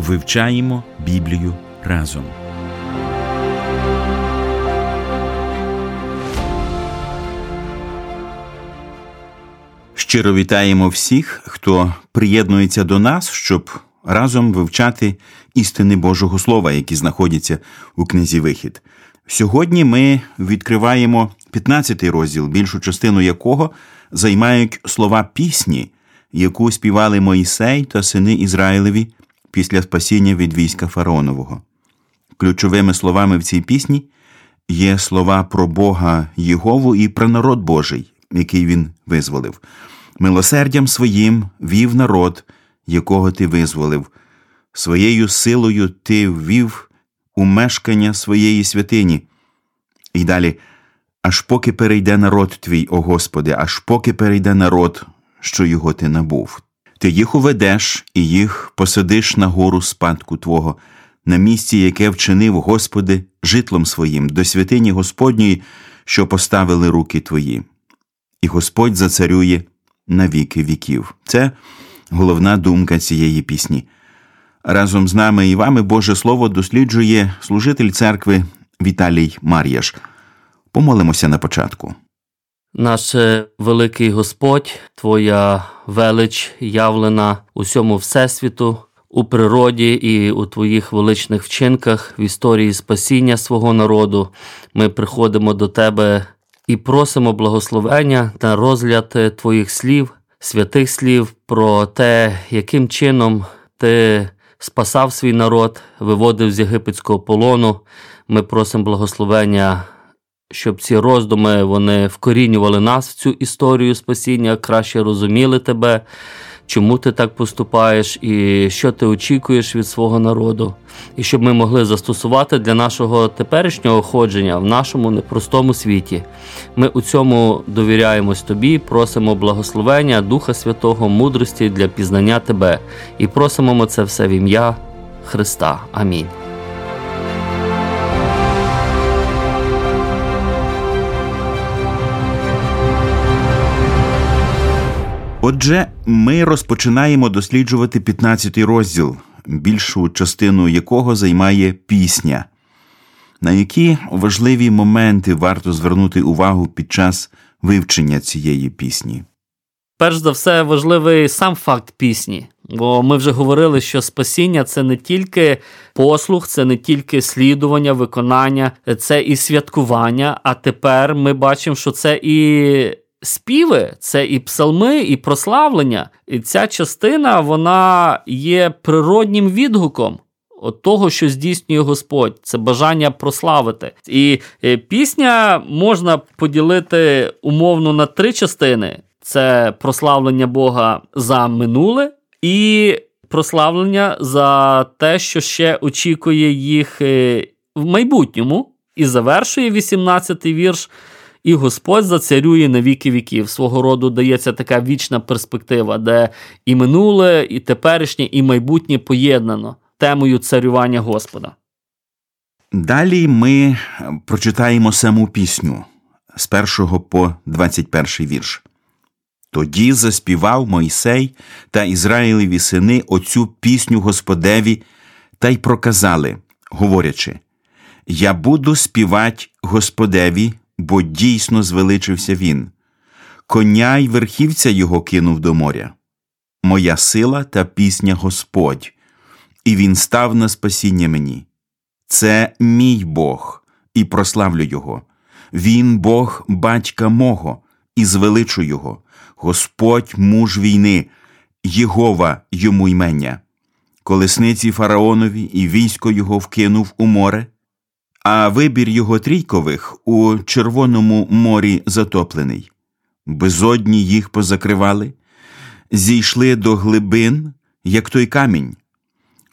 Вивчаємо Біблію разом. Щиро вітаємо всіх, хто приєднується до нас, щоб разом вивчати істини Божого Слова, які знаходяться у книзі Вихід. Сьогодні ми відкриваємо 15 розділ, більшу частину якого займають слова пісні, яку співали Моїсей та сини Ізраїлеві після спасіння від війська Фараонового. Ключовими словами в цій пісні є слова про Бога Єгову і про народ Божий, який він визволив. Милосердям своїм вів народ, якого ти визволив, своєю силою ти ввів у мешкання своєї святині. І далі, аж поки перейде народ твій, о Господи, аж поки перейде народ, що його ти набув. Ти їх уведеш і їх посадиш на гору спадку Твого, на місці, яке вчинив, Господи, житлом своїм, до святині Господньої, що поставили руки Твої. І Господь зацарює на віки віків. Це головна думка цієї пісні. Разом з нами і вами Боже Слово досліджує служитель церкви Віталій Мар'яш. Помолимося на початку. Наш великий Господь, Твоя велич явлена усьому Всесвіту, у природі і у Твоїх величних вчинках в історії спасіння свого народу. Ми приходимо до Тебе і просимо благословення на розгляд Твоїх слів, святих слів про те, яким чином Ти спасав свій народ, виводив з єгипетського полону. Ми просимо благословення щоб ці роздуми вони вкорінювали нас в цю історію спасіння, краще розуміли тебе, чому ти так поступаєш, і що ти очікуєш від свого народу, і щоб ми могли застосувати для нашого теперішнього ходження в нашому непростому світі. Ми у цьому довіряємось тобі, просимо благословення Духа Святого, мудрості для пізнання тебе і просимо це все в ім'я Христа. Амінь. Отже, ми розпочинаємо досліджувати 15-й розділ, більшу частину якого займає пісня. На які важливі моменти варто звернути увагу під час вивчення цієї пісні? Перш за все, важливий сам факт пісні. Бо ми вже говорили, що спасіння це не тільки послух, це не тільки слідування, виконання, це і святкування. А тепер ми бачимо, що це і співи, це і псалми, і прославлення. І ця частина вона є природнім відгуком. От того, що здійснює Господь, це бажання прославити. І е, пісня можна поділити умовно на три частини: це прославлення Бога за минуле і прославлення за те, що ще очікує їх е, в майбутньому, і завершує 18-й вірш і Господь зацарює на віки віків. Свого роду дається така вічна перспектива, де і минуле, і теперішнє, і майбутнє поєднано темою царювання Господа. Далі ми прочитаємо саму пісню з першого по 21 вірш. Тоді заспівав Мойсей та Ізраїлеві сини оцю пісню Господеві та й проказали, говорячи: Я буду співати Господеві бо дійсно звеличився він. Коня й верхівця його кинув до моря. Моя сила та пісня Господь, і він став на спасіння мені. Це мій Бог, і прославлю Його. Він Бог батька мого, і звеличу Його, Господь муж війни, Єгова йому ймення. Колесниці фараонові і військо його вкинув у море, а вибір його трійкових у Червоному морі затоплений. Безодні їх позакривали, зійшли до глибин, як той камінь.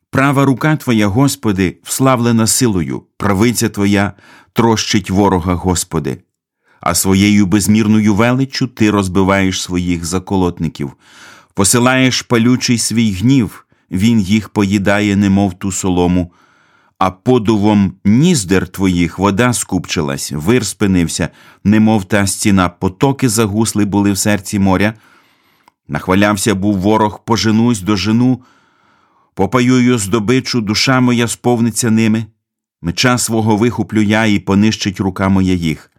Права рука Твоя, Господи, вславлена силою, правиця Твоя трощить ворога, Господи, а своєю безмірною величчю Ти розбиваєш своїх заколотників, посилаєш палючий свій гнів, Він їх поїдає, немов ту солому, а подувом ніздер твоїх вода скупчилась, вир спинився, немов та стіна, потоки загусли були в серці моря. Нахвалявся був ворог, поженусь до жену, попаюю здобичу, душа моя сповниться ними, меча свого вихуплю я і понищить рука моя їх.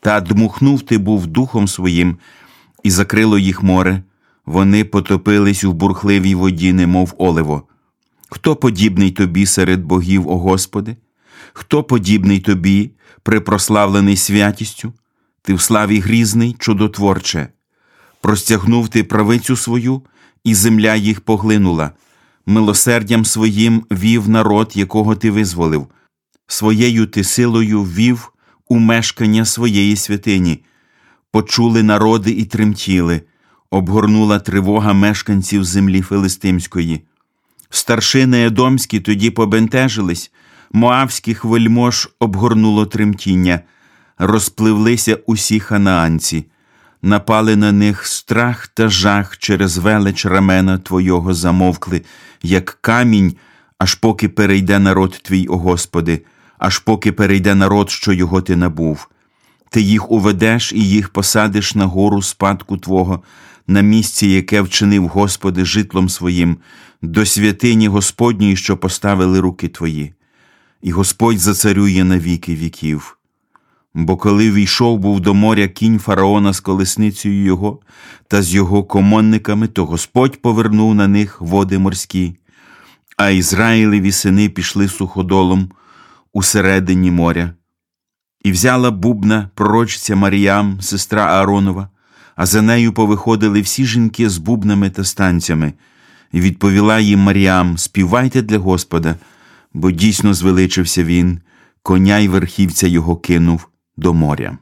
Та дмухнув ти був духом своїм, і закрило їх море, вони потопились у бурхливій воді, немов оливо. Хто подібний тобі серед богів, о Господи? Хто подібний тобі, припрославлений святістю? Ти в славі грізний, чудотворче. Простягнув ти правицю свою, і земля їх поглинула, милосердям своїм вів народ, якого ти визволив, своєю ти силою ввів у мешкання своєї святині, почули народи і тремтіли, обгорнула тривога мешканців землі Филистимської. Старшини Едомські тоді побентежились, моавських вельмож обгорнуло тремтіння, розпливлися усі ханаанці, напали на них страх та жах через велич рамена Твого замовкли, як камінь, аж поки перейде народ твій, о Господи, аж поки перейде народ, що його ти набув. Ти їх уведеш і їх посадиш на гору спадку Твого, на місці, яке вчинив Господи житлом своїм, до святині Господньої, що поставили руки Твої, і Господь зацарює на віки віків. Бо коли війшов був до моря кінь фараона з колесницею його та з його комонниками, то Господь повернув на них води морські, а Ізраїлеві сини пішли суходолом усередині моря. І взяла бубна пророчиця Маріям, сестра Ааронова, а за нею повиходили всі жінки з бубнами та станцями, і відповіла їм Маріам: Співайте для Господа, бо дійсно звеличився він, коня й верхівця його кинув до моря.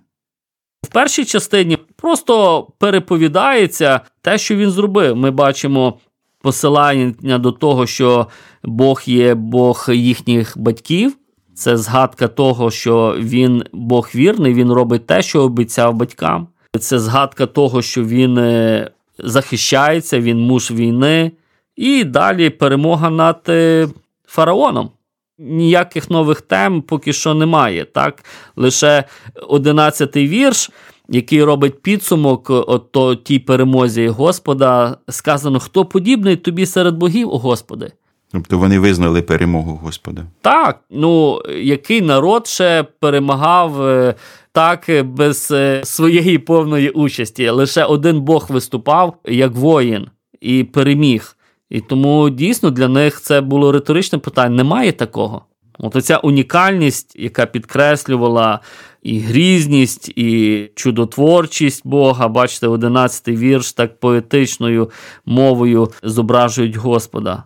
В першій частині просто переповідається те, що він зробив. Ми бачимо посилання до того, що Бог є Бог їхніх батьків. Це згадка того, що він Бог вірний, він робить те, що обіцяв батькам. Це згадка того, що він е, захищається, він муж війни, і далі перемога над е, фараоном. Ніяких нових тем поки що немає. Так? Лише одинадцятий вірш, який робить підсумок от тій перемозі Господа, сказано: хто подібний тобі серед богів, о Господи. Тобто вони визнали перемогу Господа. Так, ну який народ ще перемагав е, так без е, своєї повної участі. Лише один Бог виступав як воїн і переміг. І тому дійсно для них це було риторичне питання. Немає такого. От оця унікальність, яка підкреслювала і грізність, і чудотворчість Бога. Бачите, одинадцятий вірш так поетичною мовою зображують Господа.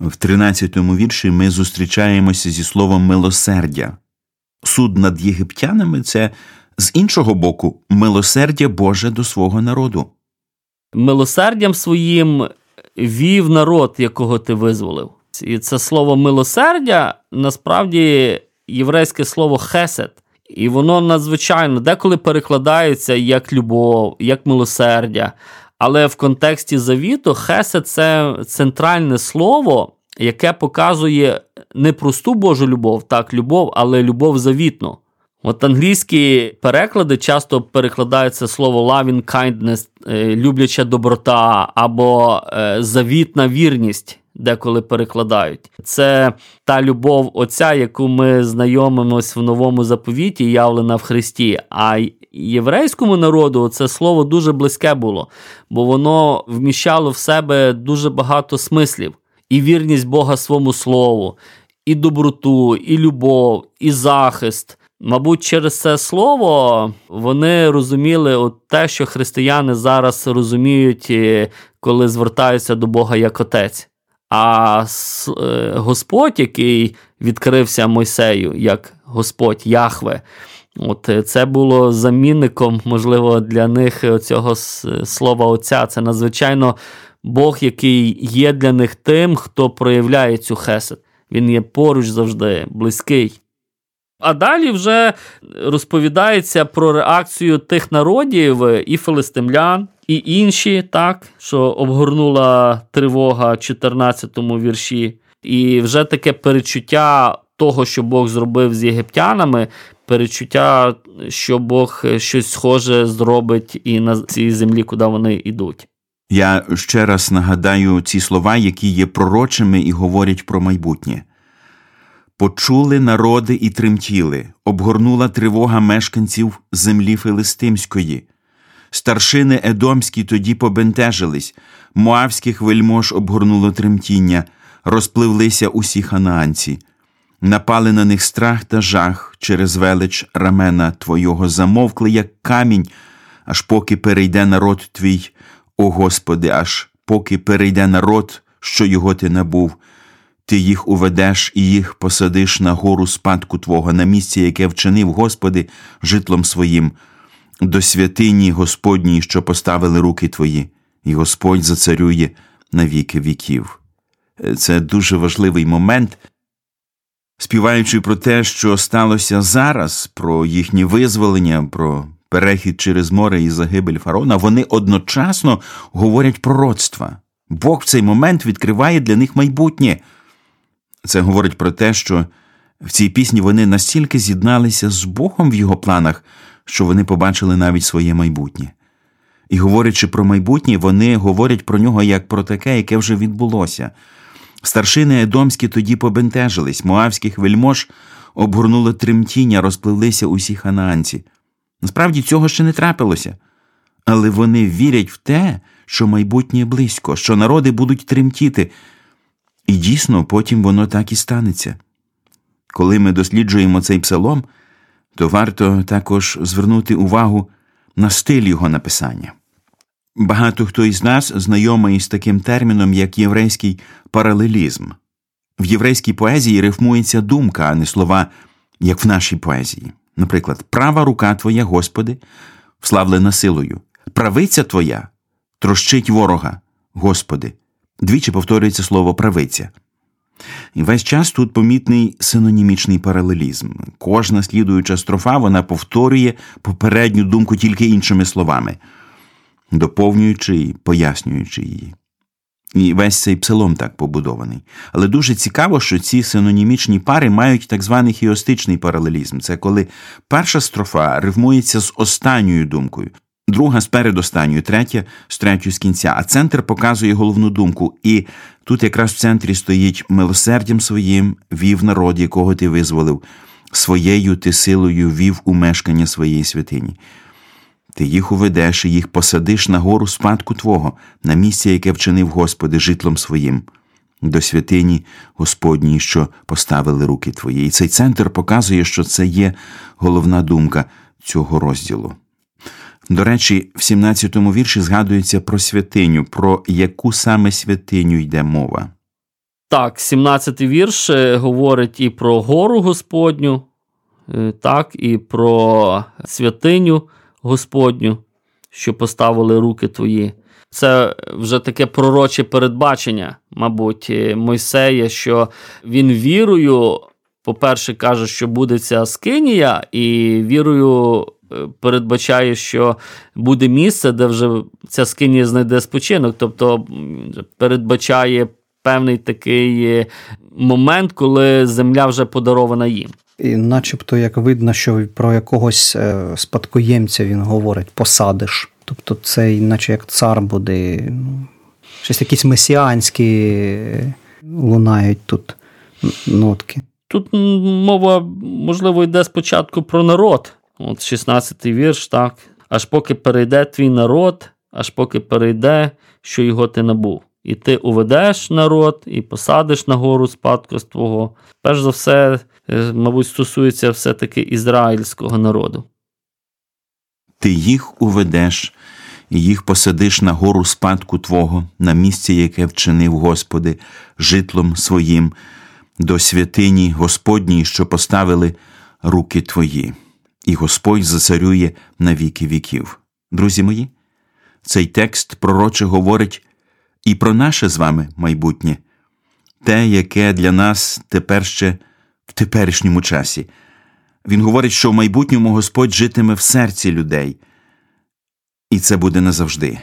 В 13-му вірші ми зустрічаємося зі словом милосердя. Суд над єгиптянами це з іншого боку милосердя Боже до свого народу. Милосердям своїм вів народ, якого ти визволив. І це слово милосердя насправді єврейське слово хесед. І воно надзвичайно деколи перекладається як любов, як милосердя. Але в контексті завіту хесе це центральне слово, яке показує не просту Божу любов, так, любов, але любов завітну. От англійські переклади часто перекладаються слово loving kindness, е, любляча доброта або е, завітна вірність, деколи перекладають. Це та любов Отця, яку ми знайомимось в новому заповіті, явлена в Христі. А єврейському народу це слово дуже близьке було, бо воно вміщало в себе дуже багато смислів і вірність Бога своєму слову, і доброту, і любов, і захист. Мабуть, через це слово вони розуміли от те, що християни зараз розуміють, е, коли звертаються до Бога як Отець. А е, Господь, який відкрився Мойсею, як Господь Яхве, от е, це було замінником, можливо, для них цього слова Отця. Це надзвичайно Бог, який є для них тим, хто проявляє цю хесед. Він є поруч завжди, близький. А далі вже розповідається про реакцію тих народів і филистимлян, і інші, так, що обгорнула тривога 14 му вірші. І вже таке перечуття того, що Бог зробив з єгиптянами, перечуття, що Бог щось схоже зробить і на цій землі, куди вони йдуть. Я ще раз нагадаю ці слова, які є пророчими і говорять про майбутнє. Почули народи і тремтіли, обгорнула тривога мешканців землі Филистимської. Старшини Едомські тоді побентежились, Моавських вельмож обгорнуло тремтіння, розпливлися усі ханаанці, напали на них страх та жах через велич рамена Твого замовкли, як камінь, аж поки перейде народ твій, о Господи, аж поки перейде народ, що його ти набув. Ти їх уведеш і їх посадиш на гору спадку Твого, на місце, яке вчинив, Господи, житлом своїм, до святині Господній, що поставили руки Твої, і Господь зацарює на віки віків. Це дуже важливий момент, співаючи про те, що сталося зараз, про їхнє визволення, про перехід через море і загибель фараона, вони одночасно говорять пророцтва. Бог в цей момент відкриває для них майбутнє. Це говорить про те, що в цій пісні вони настільки з'єдналися з Богом в його планах, що вони побачили навіть своє майбутнє. І говорячи про майбутнє, вони говорять про нього як про таке, яке вже відбулося. Старшини Едомські тоді побентежились, моавських вельмож обгорнуло тремтіння, розпливлися усі ханаанці. Насправді цього ще не трапилося. Але вони вірять в те, що майбутнє близько, що народи будуть тремтіти. І дійсно, потім воно так і станеться. Коли ми досліджуємо цей псалом, то варто також звернути увагу на стиль його написання. Багато хто із нас знайомий з таким терміном, як єврейський паралелізм. В єврейській поезії рифмується думка, а не слова, як в нашій поезії. Наприклад, права рука Твоя, Господи, вславлена силою, правиця Твоя трощить ворога, Господи. Двічі повторюється слово правиця. І весь час тут помітний синонімічний паралелізм. Кожна слідуюча строфа вона повторює попередню думку тільки іншими словами, доповнюючи і пояснюючи її. І весь цей псалом так побудований. Але дуже цікаво, що ці синонімічні пари мають так званий хіостичний паралелізм. Це коли перша строфа рифмується з останньою думкою, друга з передостанньою, третя з третьою з кінця, а центр показує головну думку. І тут якраз в центрі стоїть милосердям своїм вів народ, якого ти визволив, своєю ти силою вів у мешкання своєї святині. Ти їх уведеш і їх посадиш на гору спадку Твого, на місце, яке вчинив Господи житлом своїм, до святині Господній, що поставили руки Твої. І цей центр показує, що це є головна думка цього розділу. До речі, в 17-му вірші згадується про святиню, про яку саме святиню йде мова. Так, 17-й вірш говорить і про гору Господню, так, і про святиню Господню, що поставили руки твої. Це вже таке пророче передбачення, мабуть, Мойсея, що він вірою, по-перше, каже, що буде ця скинія, і вірою передбачає, що буде місце, де вже ця скинія знайде спочинок. Тобто передбачає певний такий момент, коли земля вже подарована їм. І начебто як видно, що про якогось спадкоємця він говорить, посадиш. Тобто це, наче як цар буде, ну, щось якісь месіанські лунають тут нотки. Тут мова, можливо, йде спочатку про народ. От 16-й вірш, так. Аж поки перейде твій народ, аж поки перейде, що його ти набув. І ти уведеш народ, і посадиш на гору спадку твого. Перш за все, мабуть, стосується все-таки ізраїльського народу. Ти їх уведеш, і їх посадиш на гору спадку Твого, на місце, яке вчинив Господи, житлом своїм, до святині Господній, що поставили руки Твої, і Господь зацарює на віки віків. Друзі мої, цей текст пророче говорить, і про наше з вами майбутнє, те, яке для нас тепер ще в теперішньому часі. Він говорить, що в майбутньому Господь житиме в серці людей, і це буде назавжди.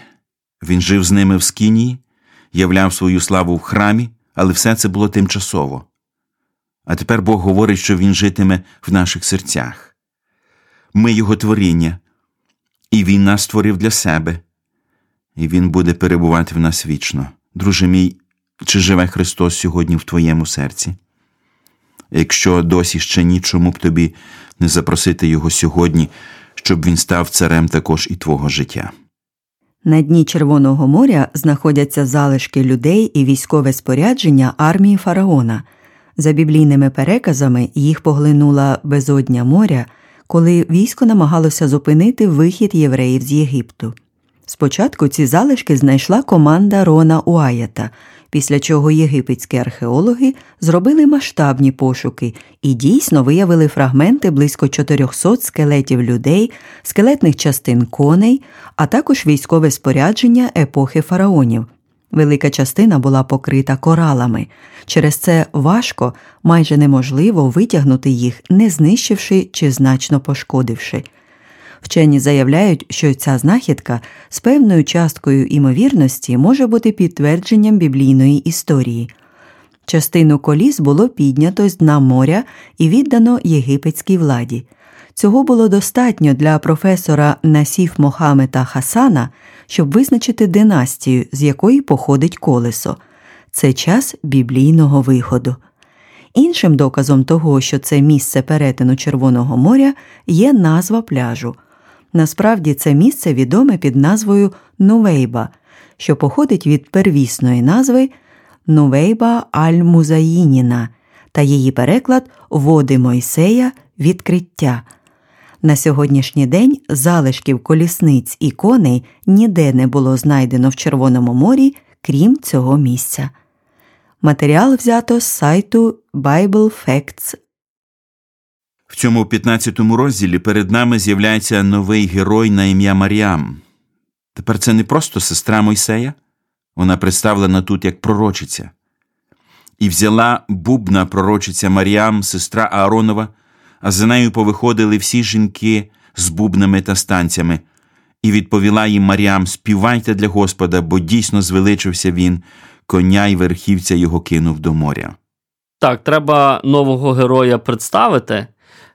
Він жив з ними в скінії, являв свою славу в храмі, але все це було тимчасово. А тепер Бог говорить, що Він житиме в наших серцях. Ми Його творіння, і Він нас створив для себе, і Він буде перебувати в нас вічно. Друже мій, чи живе Христос сьогодні в твоєму серці? Якщо досі ще ні, чому б тобі не запросити Його сьогодні, щоб він став царем також і твого життя. На дні Червоного моря знаходяться залишки людей і військове спорядження армії фараона. За біблійними переказами їх поглинула безодня моря, коли військо намагалося зупинити вихід євреїв з Єгипту. Спочатку ці залишки знайшла команда Рона Уаята, після чого єгипетські археологи зробили масштабні пошуки і дійсно виявили фрагменти близько 400 скелетів людей, скелетних частин коней, а також військове спорядження епохи фараонів. Велика частина була покрита коралами. Через це важко, майже неможливо витягнути їх, не знищивши чи значно пошкодивши. Вчені заявляють, що ця знахідка з певною часткою імовірності може бути підтвердженням біблійної історії. Частину коліс було піднято з дна моря і віддано єгипетській владі. Цього було достатньо для професора Насіф Мохамета Хасана, щоб визначити династію, з якої походить колесо. Це час біблійного виходу. Іншим доказом того, що це місце перетину Червоного моря, є назва пляжу. Насправді це місце відоме під назвою Нувейба, що походить від первісної назви Нувейба Аль-Музаїніна та її переклад Води Мойсея відкриття. На сьогоднішній день залишків колісниць і коней ніде не було знайдено в Червоному морі, крім цього місця. Матеріал взято з сайту Bible Facts в цьому 15 розділі перед нами з'являється новий герой на ім'я Маріам. Тепер це не просто сестра Мойсея, вона представлена тут як пророчиця. І взяла бубна пророчиця Маріам, сестра Ааронова, а за нею повиходили всі жінки з бубнами та станцями, і відповіла їм Маріам: Співайте для Господа, бо дійсно звеличився він, коня й верхівця його кинув до моря. Так, треба нового героя представити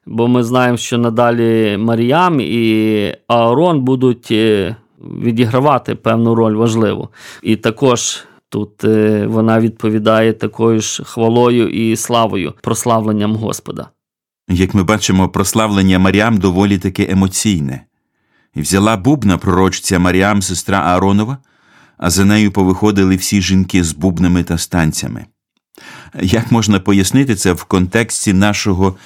бо ми знаємо, що надалі Маріям і Аарон будуть е, відігравати певну роль важливу. І також тут е, вона відповідає такою ж хвалою і славою, прославленням Господа. Як ми бачимо, прославлення Маріам доволі таки емоційне. І взяла бубна пророчця Маріам, сестра Ааронова, а за нею повиходили всі жінки з бубнами та станцями. Як можна пояснити це в контексті нашого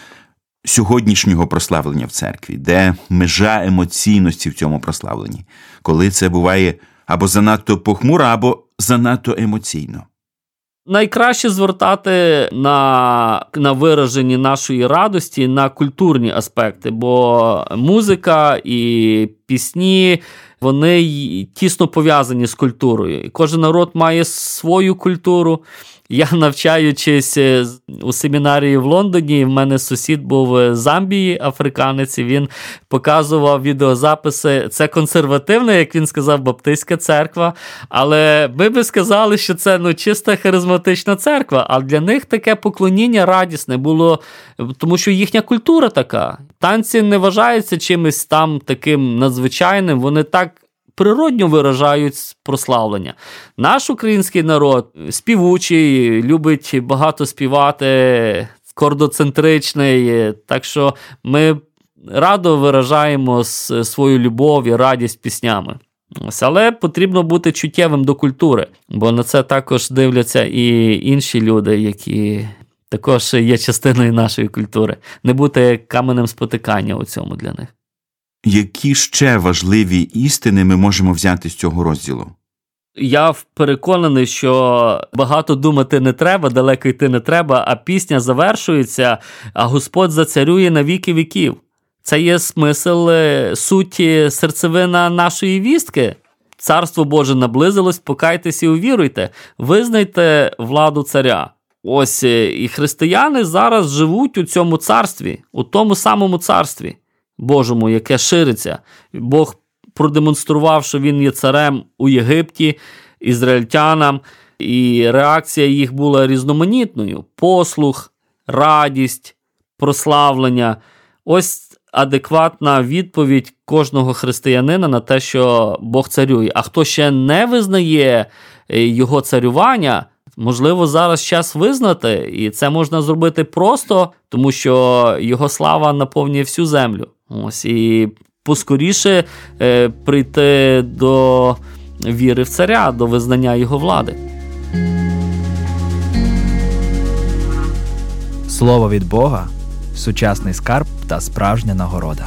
сьогоднішнього прославлення в церкві, де межа емоційності в цьому прославленні, коли це буває або занадто похмуро, або занадто емоційно. Найкраще звертати на на вираження нашої радості на культурні аспекти, бо музика і пісні вони тісно пов'язані з культурою. І Кожен народ має свою культуру. Я навчаючись е, у семінарії в Лондоні, в мене сусід був з Замбії, африканець, і він показував відеозаписи. Це консервативна, як він сказав, баптистська церква. Але ми би сказали, що це ну, чиста харизматична церква. А для них таке поклоніння радісне було, тому що їхня культура така. Танці не вважаються чимось там таким надзвичайним. Вони так природньо виражають прославлення. Наш український народ співучий, любить багато співати, кордоцентричний, так що ми радо виражаємо свою любов і радість піснями. Але потрібно бути чуттєвим до культури, бо на це також дивляться і інші люди, які також є частиною нашої культури. Не бути каменем спотикання у цьому для них. Які ще важливі істини ми можемо взяти з цього розділу? Я переконаний, що багато думати не треба, далеко йти не треба, а пісня завершується, а Господь зацарює на віки віків. Це є смисл е, суті серцевина нашої вістки. царство Боже наблизилось, покайтеся і увіруйте, визнайте владу царя. Ось е, і християни зараз живуть у цьому царстві, у тому самому царстві Божому, яке шириться. Бог продемонстрував, що він є царем у Єгипті, ізраїльтянам, і реакція їх була різноманітною: послух, радість, прославлення. Ось адекватна відповідь кожного християнина на те, що Бог царює. А хто ще не визнає е, його царювання, можливо, зараз час визнати, і це можна зробити просто, тому що його слава наповнює всю землю. Ось і поскоріше е, прийти до віри в царя, до визнання його влади. Слово від Бога сучасний скарб та справжня нагорода.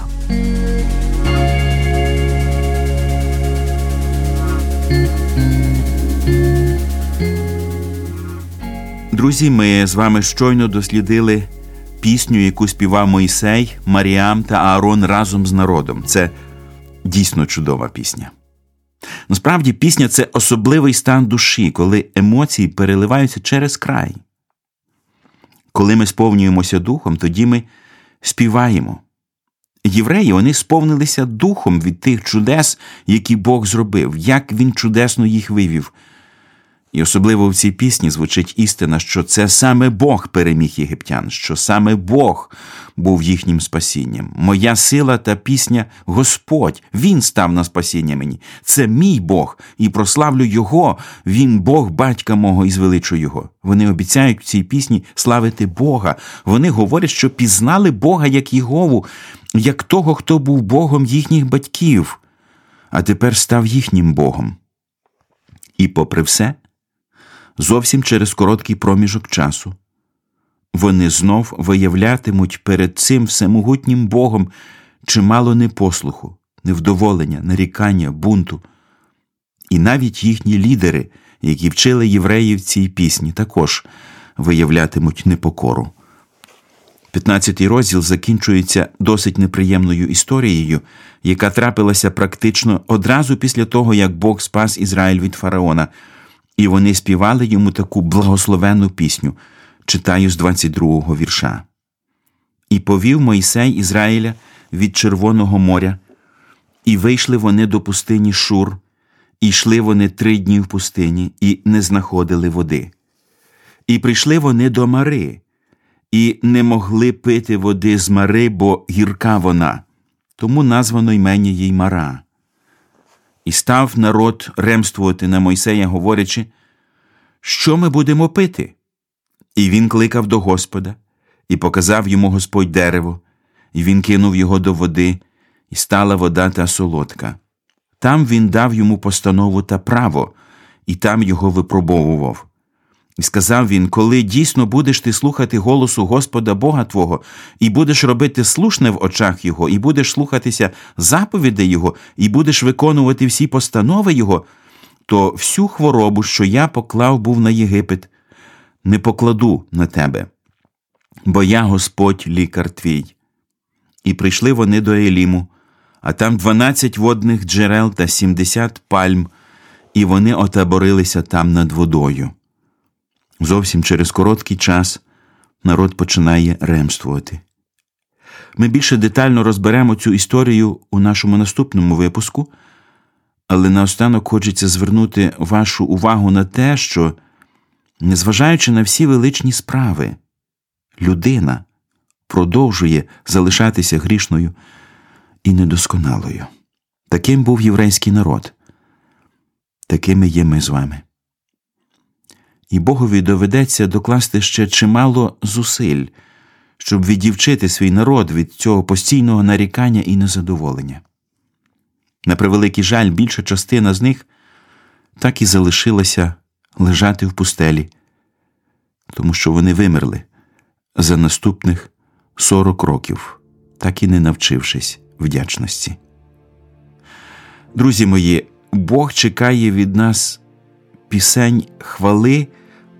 Друзі, ми з вами щойно дослідили пісню, яку співав Мойсей, Маріам та Аарон разом з народом. Це дійсно чудова пісня. Насправді, пісня це особливий стан душі, коли емоції переливаються через край. Коли ми сповнюємося духом, тоді ми співаємо. Євреї вони сповнилися духом від тих чудес, які Бог зробив, як Він чудесно їх вивів. І особливо в цій пісні звучить істина, що це саме Бог переміг єгиптян, що саме Бог був їхнім спасінням. Моя сила та пісня Господь, Він став на спасіння мені. Це мій Бог, і прославлю Його, Він Бог батька мого і звеличу Його. Вони обіцяють в цій пісні славити Бога. Вони говорять, що пізнали Бога як Єгову, як того, хто був Богом їхніх батьків, а тепер став їхнім Богом. І попри все зовсім через короткий проміжок часу. Вони знов виявлятимуть перед цим всемогутнім Богом чимало непослуху, невдоволення, нарікання, бунту. І навіть їхні лідери, які вчили євреїв цій пісні, також виявлятимуть непокору. 15-й розділ закінчується досить неприємною історією, яка трапилася практично одразу після того, як Бог спас Ізраїль від фараона. І вони співали йому таку благословенну пісню, читаю з 22-го вірша. І повів Мойсей Ізраїля від Червоного моря, і вийшли вони до пустині Шур, і йшли вони три дні в пустині, і не знаходили води. І прийшли вони до Мари, і не могли пити води з Мари, бо гірка вона, тому названо ймення їй Мара. І став народ ремствувати на Мойсея, говорячи, що ми будемо пити? І він кликав до Господа, і показав йому Господь дерево, і він кинув його до води, і стала вода та солодка. Там він дав йому постанову та право, і там його випробовував. І сказав він: Коли дійсно будеш ти слухати голосу Господа Бога Твого, і будеш робити слушне в очах Його, і будеш слухатися заповідей Його, і будеш виконувати всі постанови Його, то всю хворобу, що я поклав був на Єгипет, не покладу на тебе, бо я Господь лікар твій. І прийшли вони до Еліму, а там дванадцять водних джерел та сімдесят пальм, і вони отаборилися там над водою. Зовсім через короткий час народ починає ремствувати. Ми більше детально розберемо цю історію у нашому наступному випуску, але наостанок хочеться звернути вашу увагу на те, що, незважаючи на всі величні справи, людина продовжує залишатися грішною і недосконалою. Таким був єврейський народ, такими є ми з вами і Богові доведеться докласти ще чимало зусиль, щоб віддівчити свій народ від цього постійного нарікання і незадоволення. На превеликий жаль, більша частина з них так і залишилася лежати в пустелі, тому що вони вимерли за наступних 40 років, так і не навчившись вдячності. Друзі мої, Бог чекає від нас пісень хвали,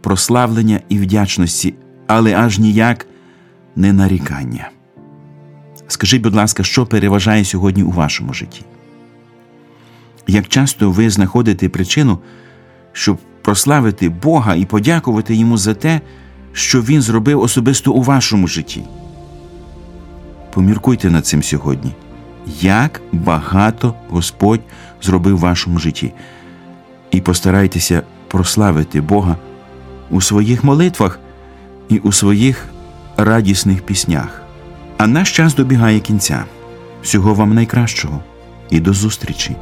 прославлення і вдячності, але аж ніяк не нарікання. Скажіть, будь ласка, що переважає сьогодні у вашому житті? Як часто ви знаходите причину, щоб прославити Бога і подякувати йому за те, що Він зробив особисто у вашому житті. Поміркуйте над цим сьогодні, як багато Господь зробив в вашому житті, і постарайтеся прославити Бога у своїх молитвах і у своїх радісних піснях. А наш час добігає кінця. Всього вам найкращого і до зустрічі!